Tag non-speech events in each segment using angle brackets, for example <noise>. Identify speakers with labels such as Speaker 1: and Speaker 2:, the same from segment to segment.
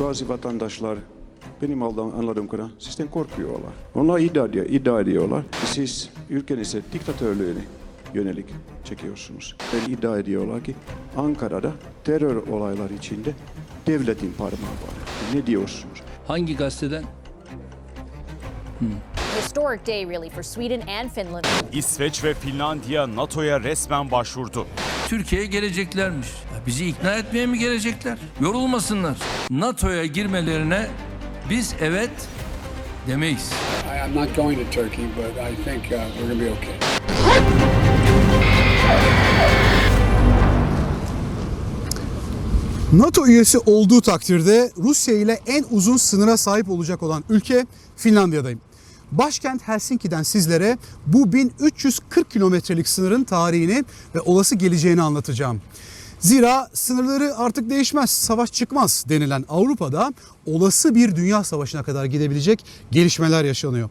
Speaker 1: Bazı vatandaşlar benim anladığım kadar sizden korkuyorlar. Onlar iddia, ediyor- iddia ediyorlar. Siz ülkenize diktatörlüğüne yönelik çekiyorsunuz. Ve iddia ediyorlar ki Ankara'da terör olayları içinde devletin parmağı var. Ne diyorsunuz?
Speaker 2: Hangi gazeteden?
Speaker 3: Historic day, really, for Sweden and Finland.
Speaker 4: İsveç ve Finlandiya NATO'ya resmen başvurdu.
Speaker 2: Türkiye'ye geleceklermiş. Ya bizi ikna etmeye mi gelecekler? Yorulmasınlar. NATO'ya girmelerine biz evet demeyiz.
Speaker 5: I am not going to Turkey, but I think uh, we're going to be okay.
Speaker 6: NATO üyesi olduğu takdirde Rusya ile en uzun sınıra sahip olacak olan ülke Finlandiya'dayım. Başkent Helsinki'den sizlere bu 1340 kilometrelik sınırın tarihini ve olası geleceğini anlatacağım. Zira sınırları artık değişmez, savaş çıkmaz denilen Avrupa'da olası bir dünya savaşına kadar gidebilecek gelişmeler yaşanıyor.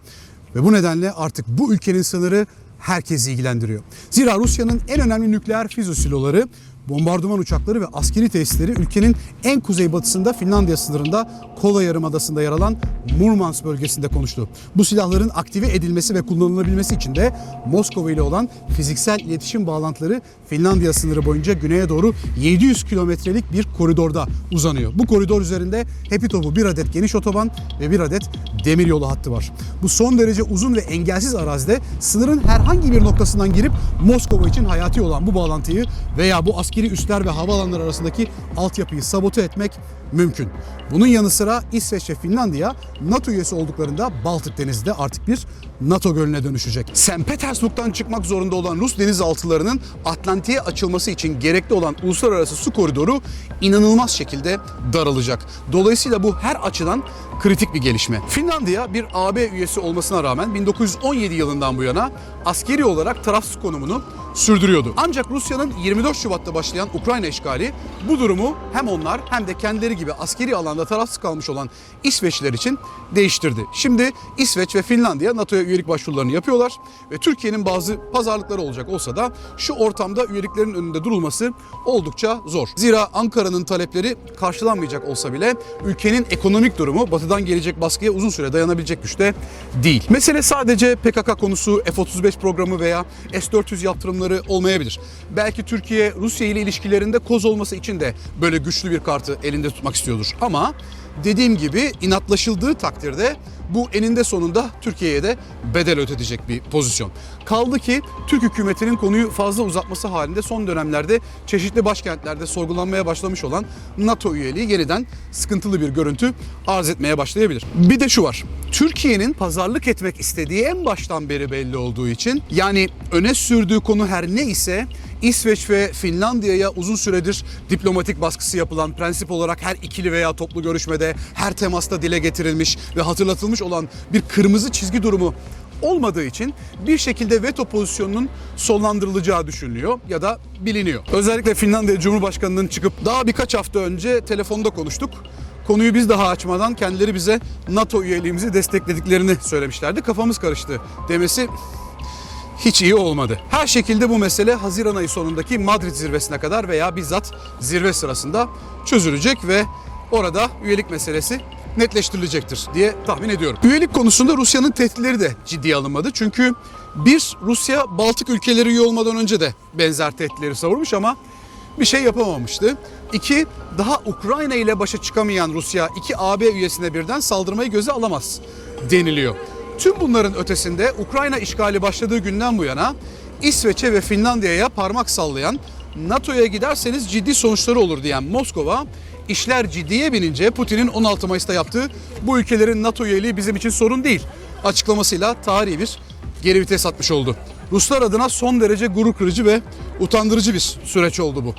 Speaker 6: Ve bu nedenle artık bu ülkenin sınırı herkesi ilgilendiriyor. Zira Rusya'nın en önemli nükleer füze siloları bombardıman uçakları ve askeri tesisleri ülkenin en kuzeybatısında Finlandiya sınırında Kola Yarımadası'nda yer alan Murmansk bölgesinde konuştu. Bu silahların aktive edilmesi ve kullanılabilmesi için de Moskova ile olan fiziksel iletişim bağlantıları Finlandiya sınırı boyunca güneye doğru 700 kilometrelik bir koridorda uzanıyor. Bu koridor üzerinde hepi topu bir adet geniş otoban ve bir adet demiryolu hattı var. Bu son derece uzun ve engelsiz arazide sınırın herhangi bir noktasından girip Moskova için hayati olan bu bağlantıyı veya bu askeri üsler ve havaalanları arasındaki altyapıyı sabote etmek mümkün. Bunun yanı sıra İsveç ve Finlandiya NATO üyesi olduklarında Baltık Denizi de artık bir NATO gölüne dönüşecek. St. Petersburg'dan çıkmak zorunda olan Rus denizaltılarının Atlantik'e açılması için gerekli olan uluslararası su koridoru inanılmaz şekilde daralacak. Dolayısıyla bu her açıdan kritik bir gelişme. Finlandiya bir AB üyesi olmasına rağmen 1917 yılından bu yana askeri olarak tarafsız konumunu sürdürüyordu. Ancak Rusya'nın 24 Şubat'ta başlayan Ukrayna işgali bu durumu hem onlar hem de kendileri gibi askeri alanda tarafsız kalmış olan İsveçliler için değiştirdi. Şimdi İsveç ve Finlandiya NATO'ya üyelik başvurularını yapıyorlar ve Türkiye'nin bazı pazarlıkları olacak olsa da şu ortamda üyeliklerin önünde durulması oldukça zor. Zira Ankara'nın talepleri karşılanmayacak olsa bile ülkenin ekonomik durumu batıdan gelecek baskıya uzun süre dayanabilecek güçte değil. Mesele sadece PKK konusu, F-35 programı veya S-400 yaptırımları olmayabilir. Belki Türkiye Rusya ile ilişkilerinde koz olması için de böyle güçlü bir kartı elinde tutmak istiyordur. Ama dediğim gibi inatlaşıldığı takdirde bu eninde sonunda Türkiye'ye de bedel ödetecek bir pozisyon. Kaldı ki Türk hükümetinin konuyu fazla uzatması halinde son dönemlerde çeşitli başkentlerde sorgulanmaya başlamış olan NATO üyeliği yeniden sıkıntılı bir görüntü arz etmeye başlayabilir. Bir de şu var. Türkiye'nin pazarlık etmek istediği en baştan beri belli olduğu için yani öne sürdüğü konu her ne ise İsveç ve Finlandiya'ya uzun süredir diplomatik baskısı yapılan prensip olarak her ikili veya toplu görüşmede her temasta dile getirilmiş ve hatırlatılmış olan bir kırmızı çizgi durumu olmadığı için bir şekilde veto pozisyonunun sonlandırılacağı düşünülüyor ya da biliniyor. Özellikle Finlandiya Cumhurbaşkanı'nın çıkıp daha birkaç hafta önce telefonda konuştuk. Konuyu biz daha açmadan kendileri bize NATO üyeliğimizi desteklediklerini söylemişlerdi. Kafamız karıştı demesi hiç iyi olmadı. Her şekilde bu mesele Haziran ayı sonundaki Madrid zirvesine kadar veya bizzat zirve sırasında çözülecek ve orada üyelik meselesi netleştirilecektir diye tahmin ediyorum. Üyelik konusunda Rusya'nın tehditleri de ciddiye alınmadı. Çünkü bir Rusya Baltık ülkeleri üye olmadan önce de benzer tehditleri savurmuş ama bir şey yapamamıştı. İki, daha Ukrayna ile başa çıkamayan Rusya iki AB üyesine birden saldırmayı göze alamaz deniliyor. Tüm bunların ötesinde Ukrayna işgali başladığı günden bu yana İsveç'e ve Finlandiya'ya parmak sallayan NATO'ya giderseniz ciddi sonuçları olur diyen Moskova işler ciddiye binince Putin'in 16 Mayıs'ta yaptığı bu ülkelerin NATO üyeliği bizim için sorun değil açıklamasıyla tarihi bir geri vites atmış oldu. Ruslar adına son derece gurur kırıcı ve utandırıcı bir süreç oldu bu.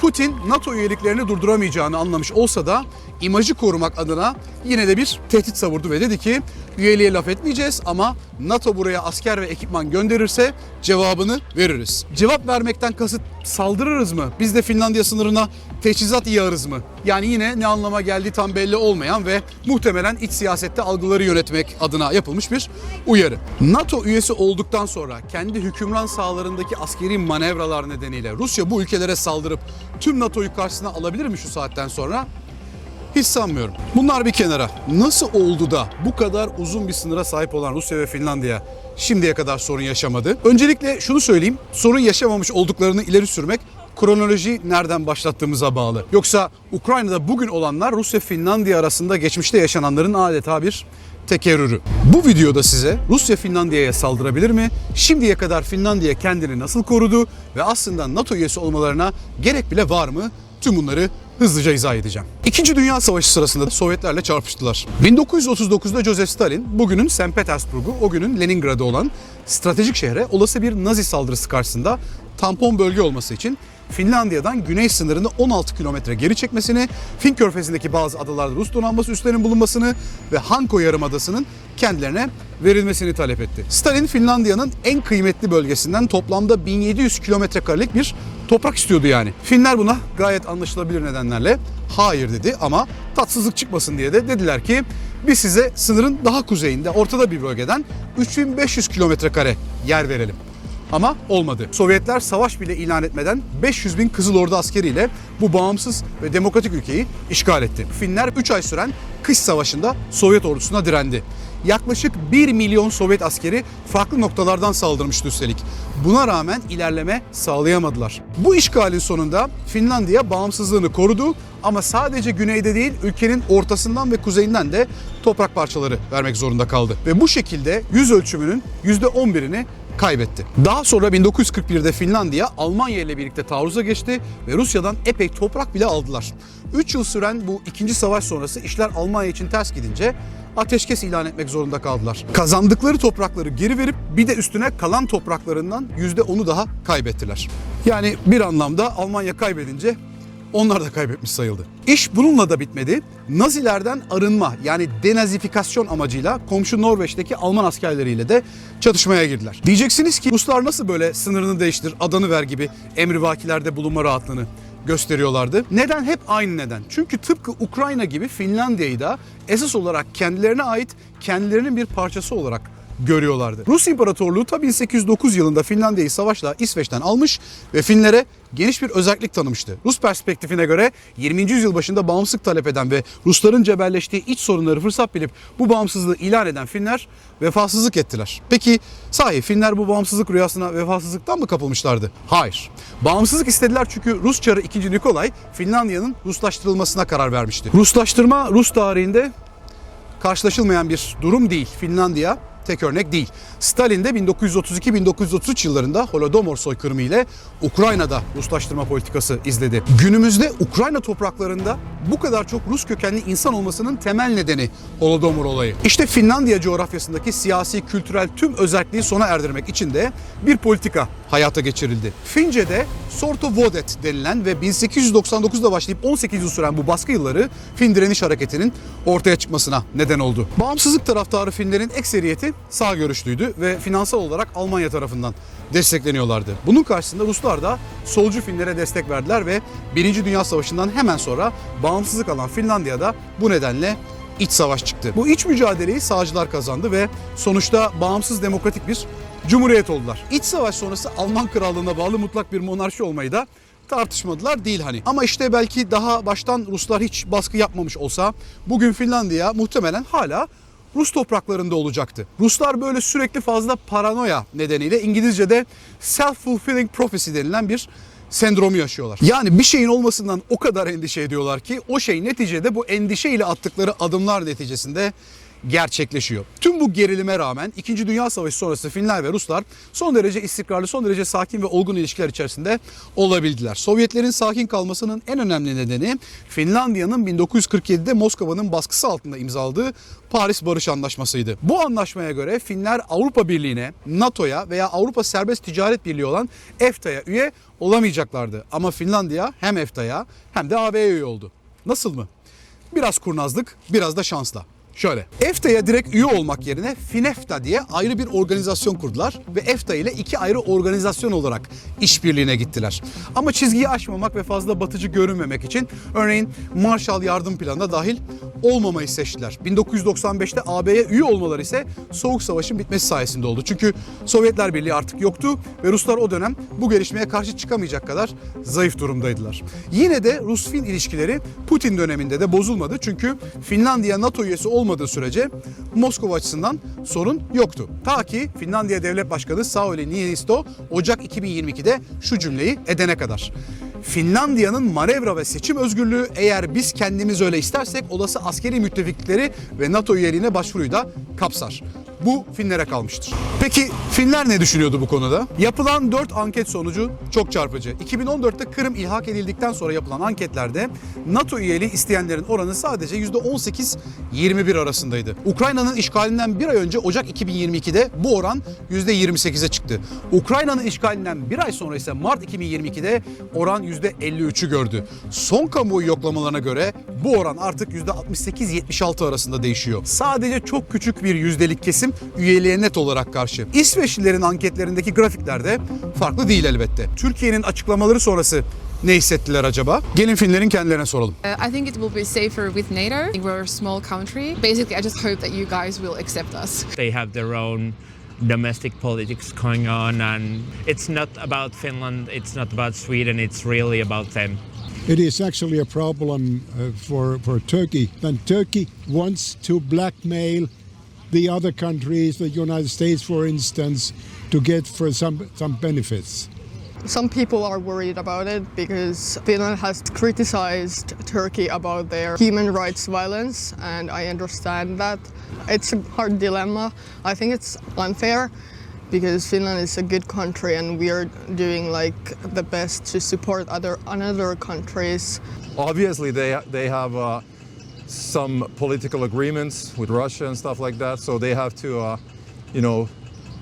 Speaker 6: Putin NATO üyeliklerini durduramayacağını anlamış olsa da imajı korumak adına yine de bir tehdit savurdu ve dedi ki üyeliğe laf etmeyeceğiz ama NATO buraya asker ve ekipman gönderirse cevabını veririz. Cevap vermekten kasıt saldırırız mı? Biz de Finlandiya sınırına teçhizat yağarız mı? Yani yine ne anlama geldiği tam belli olmayan ve muhtemelen iç siyasette algıları yönetmek adına yapılmış bir uyarı. NATO üyesi olduktan sonra kendi hükümran sahalarındaki askeri manevralar nedeniyle Rusya bu ülkelere saldırıp tüm NATO'yu karşısına alabilir mi şu saatten sonra? Hiç sanmıyorum. Bunlar bir kenara. Nasıl oldu da bu kadar uzun bir sınıra sahip olan Rusya ve Finlandiya şimdiye kadar sorun yaşamadı? Öncelikle şunu söyleyeyim. Sorun yaşamamış olduklarını ileri sürmek kronoloji nereden başlattığımıza bağlı. Yoksa Ukrayna'da bugün olanlar Rusya Finlandiya arasında geçmişte yaşananların adeta bir tekerrürü. Bu videoda size Rusya Finlandiya'ya saldırabilir mi? Şimdiye kadar Finlandiya kendini nasıl korudu ve aslında NATO üyesi olmalarına gerek bile var mı? Tüm bunları hızlıca izah edeceğim. İkinci Dünya Savaşı sırasında Sovyetlerle çarpıştılar. 1939'da Joseph Stalin bugünün St. Petersburg'u o günün Leningrad'ı olan stratejik şehre olası bir Nazi saldırısı karşısında tampon bölge olması için Finlandiya'dan güney sınırını 16 kilometre geri çekmesini, Fin Körfezi'ndeki bazı adalarda Rus donanması üslerinin bulunmasını ve Hanko Yarımadası'nın kendilerine verilmesini talep etti. Stalin Finlandiya'nın en kıymetli bölgesinden toplamda 1700 kilometre karelik bir toprak istiyordu yani. Finler buna gayet anlaşılabilir nedenlerle hayır dedi ama tatsızlık çıkmasın diye de dediler ki biz size sınırın daha kuzeyinde ortada bir bölgeden 3500 kilometre kare yer verelim. Ama olmadı. Sovyetler savaş bile ilan etmeden 500 bin Kızıl Ordu askeriyle bu bağımsız ve demokratik ülkeyi işgal etti. Finler 3 ay süren kış savaşında Sovyet ordusuna direndi. Yaklaşık 1 milyon Sovyet askeri farklı noktalardan saldırmıştı üstelik. Buna rağmen ilerleme sağlayamadılar. Bu işgalin sonunda Finlandiya bağımsızlığını korudu ama sadece güneyde değil ülkenin ortasından ve kuzeyinden de toprak parçaları vermek zorunda kaldı. Ve bu şekilde yüz ölçümünün %11'ini kaybetti. Daha sonra 1941'de Finlandiya Almanya ile birlikte taarruza geçti ve Rusya'dan epey toprak bile aldılar. 3 yıl süren bu ikinci savaş sonrası işler Almanya için ters gidince ateşkes ilan etmek zorunda kaldılar. Kazandıkları toprakları geri verip bir de üstüne kalan topraklarından %10'u daha kaybettiler. Yani bir anlamda Almanya kaybedince onlar da kaybetmiş sayıldı. İş bununla da bitmedi. Nazilerden arınma yani denazifikasyon amacıyla komşu Norveç'teki Alman askerleriyle de çatışmaya girdiler. Diyeceksiniz ki Ruslar nasıl böyle sınırını değiştir, adanı ver gibi emrivakilerde bulunma rahatlığını gösteriyorlardı. Neden? Hep aynı neden. Çünkü tıpkı Ukrayna gibi Finlandiya'yı da esas olarak kendilerine ait kendilerinin bir parçası olarak görüyorlardı. Rus İmparatorluğu ta 1809 yılında Finlandiya'yı savaşla İsveç'ten almış ve Finlere geniş bir özellik tanımıştı. Rus perspektifine göre 20. yüzyıl başında bağımsızlık talep eden ve Rusların cebelleştiği iç sorunları fırsat bilip bu bağımsızlığı ilan eden Finler vefasızlık ettiler. Peki sahi Finler bu bağımsızlık rüyasına vefasızlıktan mı kapılmışlardı? Hayır. Bağımsızlık istediler çünkü Rus Çarı 2. Nikolay Finlandiya'nın Ruslaştırılmasına karar vermişti. Ruslaştırma Rus tarihinde karşılaşılmayan bir durum değil. Finlandiya tek örnek değil. Stalin de 1932-1933 yıllarında Holodomor soykırımı ile Ukrayna'da Ruslaştırma politikası izledi. Günümüzde Ukrayna topraklarında bu kadar çok Rus kökenli insan olmasının temel nedeni Holodomor olayı. İşte Finlandiya coğrafyasındaki siyasi, kültürel tüm özelliği sona erdirmek için de bir politika hayata geçirildi. Fince'de Sortovodet denilen ve 1899'da başlayıp 18 yıl süren bu baskı yılları Fin direniş hareketinin ortaya çıkmasına neden oldu. Bağımsızlık taraftarı Finlerin ekseriyeti sağ görüşlüydü ve finansal olarak Almanya tarafından destekleniyorlardı. Bunun karşısında Ruslar da solcu Finlere destek verdiler ve Birinci Dünya Savaşı'ndan hemen sonra bağımsızlık alan Finlandiya'da bu nedenle iç savaş çıktı. Bu iç mücadeleyi sağcılar kazandı ve sonuçta bağımsız demokratik bir cumhuriyet oldular. İç savaş sonrası Alman krallığına bağlı mutlak bir monarşi olmayı da tartışmadılar değil hani. Ama işte belki daha baştan Ruslar hiç baskı yapmamış olsa bugün Finlandiya muhtemelen hala Rus topraklarında olacaktı. Ruslar böyle sürekli fazla paranoya nedeniyle İngilizce'de self-fulfilling prophecy denilen bir sendromu yaşıyorlar. Yani bir şeyin olmasından o kadar endişe ediyorlar ki o şey neticede bu endişeyle attıkları adımlar neticesinde gerçekleşiyor. Tüm bu gerilime rağmen 2. Dünya Savaşı sonrası Finler ve Ruslar son derece istikrarlı, son derece sakin ve olgun ilişkiler içerisinde olabildiler. Sovyetlerin sakin kalmasının en önemli nedeni Finlandiya'nın 1947'de Moskova'nın baskısı altında imzaladığı Paris Barış Anlaşması'ydı. Bu anlaşmaya göre Finler Avrupa Birliği'ne, NATO'ya veya Avrupa Serbest Ticaret Birliği olan EFTA'ya üye olamayacaklardı. Ama Finlandiya hem EFTA'ya hem de AB'ye üye oldu. Nasıl mı? Biraz kurnazlık, biraz da şansla. Şöyle, EFTA'ya direkt üye olmak yerine FINEFTA diye ayrı bir organizasyon kurdular ve EFTA ile iki ayrı organizasyon olarak işbirliğine gittiler. Ama çizgiyi aşmamak ve fazla batıcı görünmemek için örneğin Marshall Yardım Planı'na dahil olmamayı seçtiler. 1995'te AB'ye üye olmaları ise Soğuk Savaş'ın bitmesi sayesinde oldu. Çünkü Sovyetler Birliği artık yoktu ve Ruslar o dönem bu gelişmeye karşı çıkamayacak kadar zayıf durumdaydılar. Yine de Rus-Fin ilişkileri Putin döneminde de bozulmadı. Çünkü Finlandiya NATO üyesi olmadığı sürece Moskova açısından sorun yoktu. Ta ki Finlandiya Devlet Başkanı Sauli Niinisto Ocak 2022'de şu cümleyi edene kadar. Finlandiya'nın manevra ve seçim özgürlüğü eğer biz kendimiz öyle istersek olası askeri müttefikleri ve NATO üyeliğine başvuruyu da kapsar. Bu Finlere kalmıştır. Peki Finler ne düşünüyordu bu konuda? Yapılan 4 anket sonucu çok çarpıcı. 2014'te Kırım ilhak edildikten sonra yapılan anketlerde NATO üyeliği isteyenlerin oranı sadece %18-21 arasındaydı. Ukrayna'nın işgalinden bir ay önce Ocak 2022'de bu oran %28'e çıktı. Ukrayna'nın işgalinden bir ay sonra ise Mart 2022'de oran %53'ü gördü. Son kamuoyu yoklamalarına göre bu oran artık %68-76 arasında değişiyor. Sadece çok küçük bir yüzdelik kesim üyeliğe net olarak karşı. İsveçlilerin anketlerindeki grafikler de farklı değil elbette. Türkiye'nin açıklamaları sonrası ne hissettiler acaba? Gelin Finlerin kendilerine soralım.
Speaker 7: Uh, I think it will be safer with NATO. We're a small country. Basically, I just hope that you guys will accept us.
Speaker 8: they have their own domestic politics going on and it's not about Finland, it's not about Sweden, it's really about them.
Speaker 9: It is actually a problem uh, for, for Turkey. And Turkey wants to blackmail the other countries, the United States, for instance, to get for some, some benefits.
Speaker 7: Some people are worried about it because Finland has criticized Turkey about their human rights violence, and I understand that. It's a hard dilemma. I think it's unfair because Finland is a good country and we are doing like the best to support other other countries.
Speaker 10: obviously they they have uh, some political agreements with Russia and stuff like that, so they have to, uh, you know,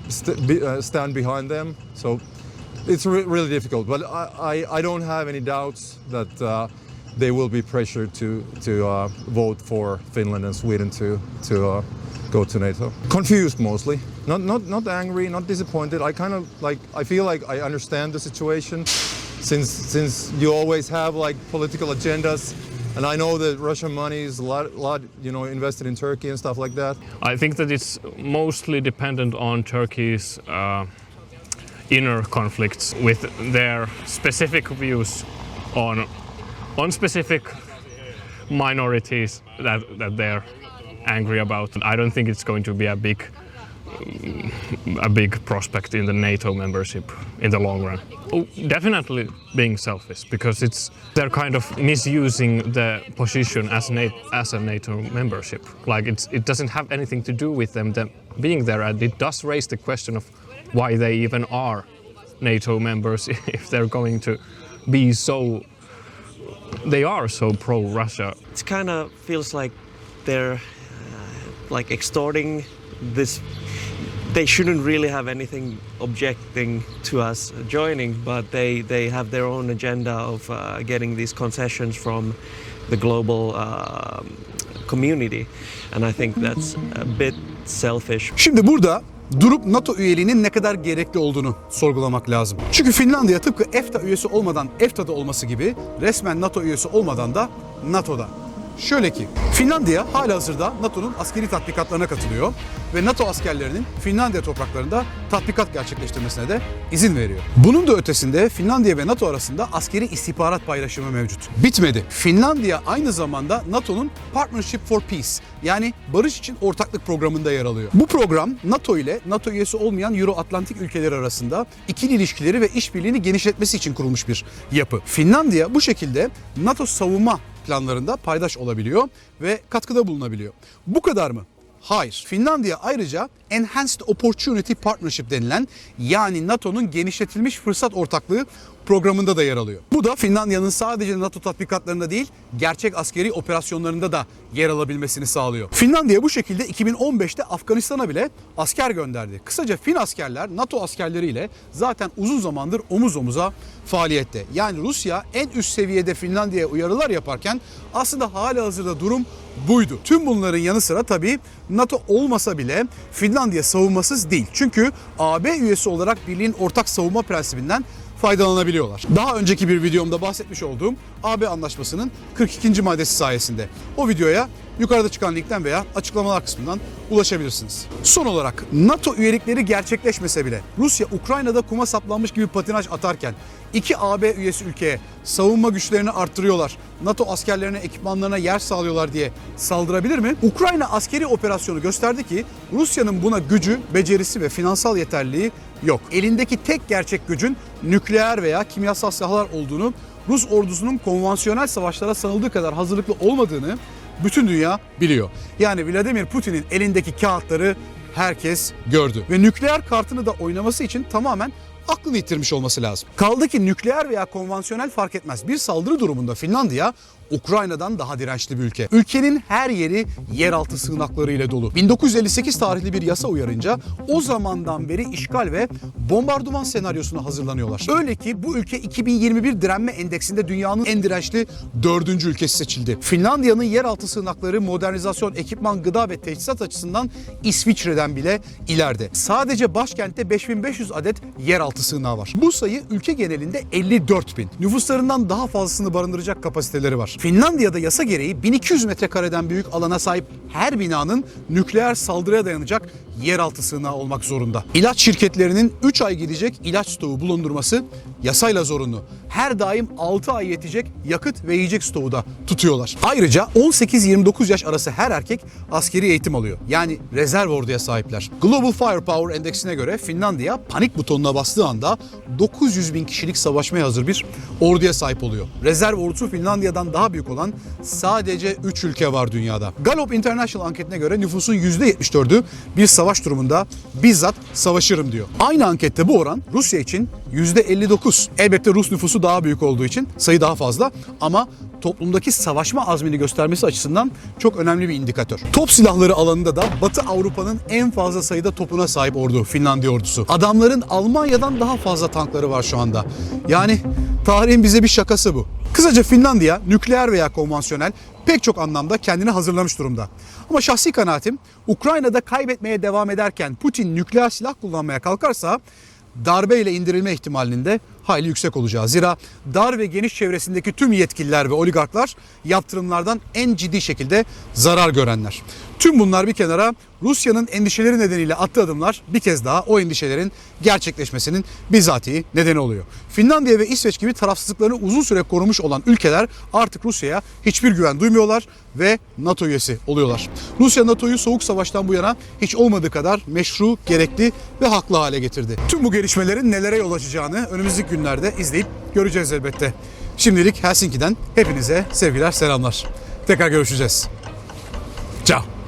Speaker 10: st- be, uh, stand behind them. So it's re- really difficult, but I, I, I don't have any doubts that uh, they will be pressured to to uh, vote for Finland and Sweden to to uh, go to NATO. Confused mostly, not not not angry, not disappointed. I kind of like I feel like I understand the situation since since you always have like political agendas and I know that Russian money is a lot, lot you know invested in Turkey and stuff like that.
Speaker 8: I think that it's mostly dependent on Turkey's uh, inner conflicts with their specific views on on specific minorities that, that they're angry about. I don't think it's going to be a big a big prospect in the NATO membership in the long run. Oh, definitely being selfish because it's they're kind of misusing the position as NATO, as a NATO membership. Like it's it doesn't have anything to do with them, them being there, and it does raise the question of why they even are NATO members <laughs> if they're going to be so they are so pro Russia.
Speaker 11: it kind of feels like they're uh, like extorting this they shouldn't really have anything objecting to us joining but they they have their own agenda of uh, getting these concessions from the global um community and i think that's a bit selfish
Speaker 6: Şimdi burada durup NATO üyeliğinin ne kadar gerekli olduğunu sorgulamak lazım. Çünkü Finlandiya tıpkı EFTA üyesi olmadan EFTA'da olması gibi resmen NATO üyesi olmadan da NATO'da. Şöyle ki Finlandiya halihazırda NATO'nun askeri tatbikatlarına katılıyor ve NATO askerlerinin Finlandiya topraklarında tatbikat gerçekleştirmesine de izin veriyor. Bunun da ötesinde Finlandiya ve NATO arasında askeri istihbarat paylaşımı mevcut. Bitmedi. Finlandiya aynı zamanda NATO'nun Partnership for Peace yani barış için ortaklık programında yer alıyor. Bu program NATO ile NATO üyesi olmayan Euro-Atlantik ülkeleri arasında ikili ilişkileri ve işbirliğini genişletmesi için kurulmuş bir yapı. Finlandiya bu şekilde NATO savunma planlarında paydaş olabiliyor ve katkıda bulunabiliyor. Bu kadar mı? Hayır. Finlandiya ayrıca Enhanced Opportunity Partnership denilen yani NATO'nun genişletilmiş fırsat ortaklığı programında da yer alıyor. Bu da Finlandiya'nın sadece NATO tatbikatlarında değil, gerçek askeri operasyonlarında da yer alabilmesini sağlıyor. Finlandiya bu şekilde 2015'te Afganistan'a bile asker gönderdi. Kısaca Fin askerler NATO askerleriyle zaten uzun zamandır omuz omuza faaliyette. Yani Rusya en üst seviyede Finlandiya'ya uyarılar yaparken aslında hala hazırda durum buydu. Tüm bunların yanı sıra tabii NATO olmasa bile Finlandiya savunmasız değil. Çünkü AB üyesi olarak birliğin ortak savunma prensibinden faydalanabiliyorlar. Daha önceki bir videomda bahsetmiş olduğum AB anlaşmasının 42. maddesi sayesinde. O videoya yukarıda çıkan linkten veya açıklamalar kısmından ulaşabilirsiniz. Son olarak NATO üyelikleri gerçekleşmese bile Rusya Ukrayna'da kuma saplanmış gibi patinaj atarken iki AB üyesi ülkeye savunma güçlerini arttırıyorlar, NATO askerlerine ekipmanlarına yer sağlıyorlar diye saldırabilir mi? Ukrayna askeri operasyonu gösterdi ki Rusya'nın buna gücü, becerisi ve finansal yeterliliği yok. Elindeki tek gerçek gücün nükleer veya kimyasal silahlar olduğunu, Rus ordusunun konvansiyonel savaşlara sanıldığı kadar hazırlıklı olmadığını bütün dünya biliyor. Yani Vladimir Putin'in elindeki kağıtları herkes gördü. Ve nükleer kartını da oynaması için tamamen aklını yitirmiş olması lazım. Kaldı ki nükleer veya konvansiyonel fark etmez. Bir saldırı durumunda Finlandiya Ukrayna'dan daha dirençli bir ülke. Ülkenin her yeri yeraltı sığınakları ile dolu. 1958 tarihli bir yasa uyarınca o zamandan beri işgal ve bombardıman senaryosuna hazırlanıyorlar. Öyle ki bu ülke 2021 direnme endeksinde dünyanın en dirençli dördüncü ülkesi seçildi. Finlandiya'nın yeraltı sığınakları modernizasyon, ekipman, gıda ve teçhizat açısından İsviçre'den bile ileride. Sadece başkentte 5500 adet yeraltı sığınağı var. Bu sayı ülke genelinde 54 bin. Nüfuslarından daha fazlasını barındıracak kapasiteleri var. Finlandiya'da yasa gereği 1200 metrekareden büyük alana sahip her binanın nükleer saldırıya dayanacak yeraltı sığınağı olmak zorunda. İlaç şirketlerinin 3 ay gidecek ilaç stoğu bulundurması yasayla zorunlu. Her daim 6 ay yetecek yakıt ve yiyecek stoğu da tutuyorlar. Ayrıca 18-29 yaş arası her erkek askeri eğitim alıyor. Yani rezerv orduya sahipler. Global Firepower endeksine göre Finlandiya panik butonuna bastığı anda 900 bin kişilik savaşmaya hazır bir orduya sahip oluyor. Rezerv ordusu Finlandiya'dan daha büyük olan sadece 3 ülke var dünyada. Gallup International anketine göre nüfusun %74'ü bir savaş durumunda bizzat savaşırım diyor. Aynı ankette bu oran Rusya için %59. Elbette Rus nüfusu daha büyük olduğu için sayı daha fazla ama toplumdaki savaşma azmini göstermesi açısından çok önemli bir indikatör. Top silahları alanında da Batı Avrupa'nın en fazla sayıda topuna sahip ordu Finlandiya ordusu. Adamların Almanya'dan daha fazla tankları var şu anda. Yani tarihin bize bir şakası bu. Kısaca Finlandiya nükleer veya konvansiyonel pek çok anlamda kendini hazırlamış durumda. Ama şahsi kanaatim Ukrayna'da kaybetmeye devam ederken Putin nükleer silah kullanmaya kalkarsa darbeyle indirilme ihtimalinin de hayli yüksek olacağı. Zira dar ve geniş çevresindeki tüm yetkililer ve oligarklar yaptırımlardan en ciddi şekilde zarar görenler. Tüm bunlar bir kenara Rusya'nın endişeleri nedeniyle attığı adımlar bir kez daha o endişelerin gerçekleşmesinin bizatihi nedeni oluyor. Finlandiya ve İsveç gibi tarafsızlıklarını uzun süre korumuş olan ülkeler artık Rusya'ya hiçbir güven duymuyorlar ve NATO üyesi oluyorlar. Rusya NATO'yu soğuk savaştan bu yana hiç olmadığı kadar meşru, gerekli ve haklı hale getirdi. Tüm bu gelişmelerin nelere yol açacağını önümüzdeki günlerde izleyip göreceğiz elbette. Şimdilik Helsinki'den hepinize sevgiler, selamlar. Tekrar görüşeceğiz. Ciao.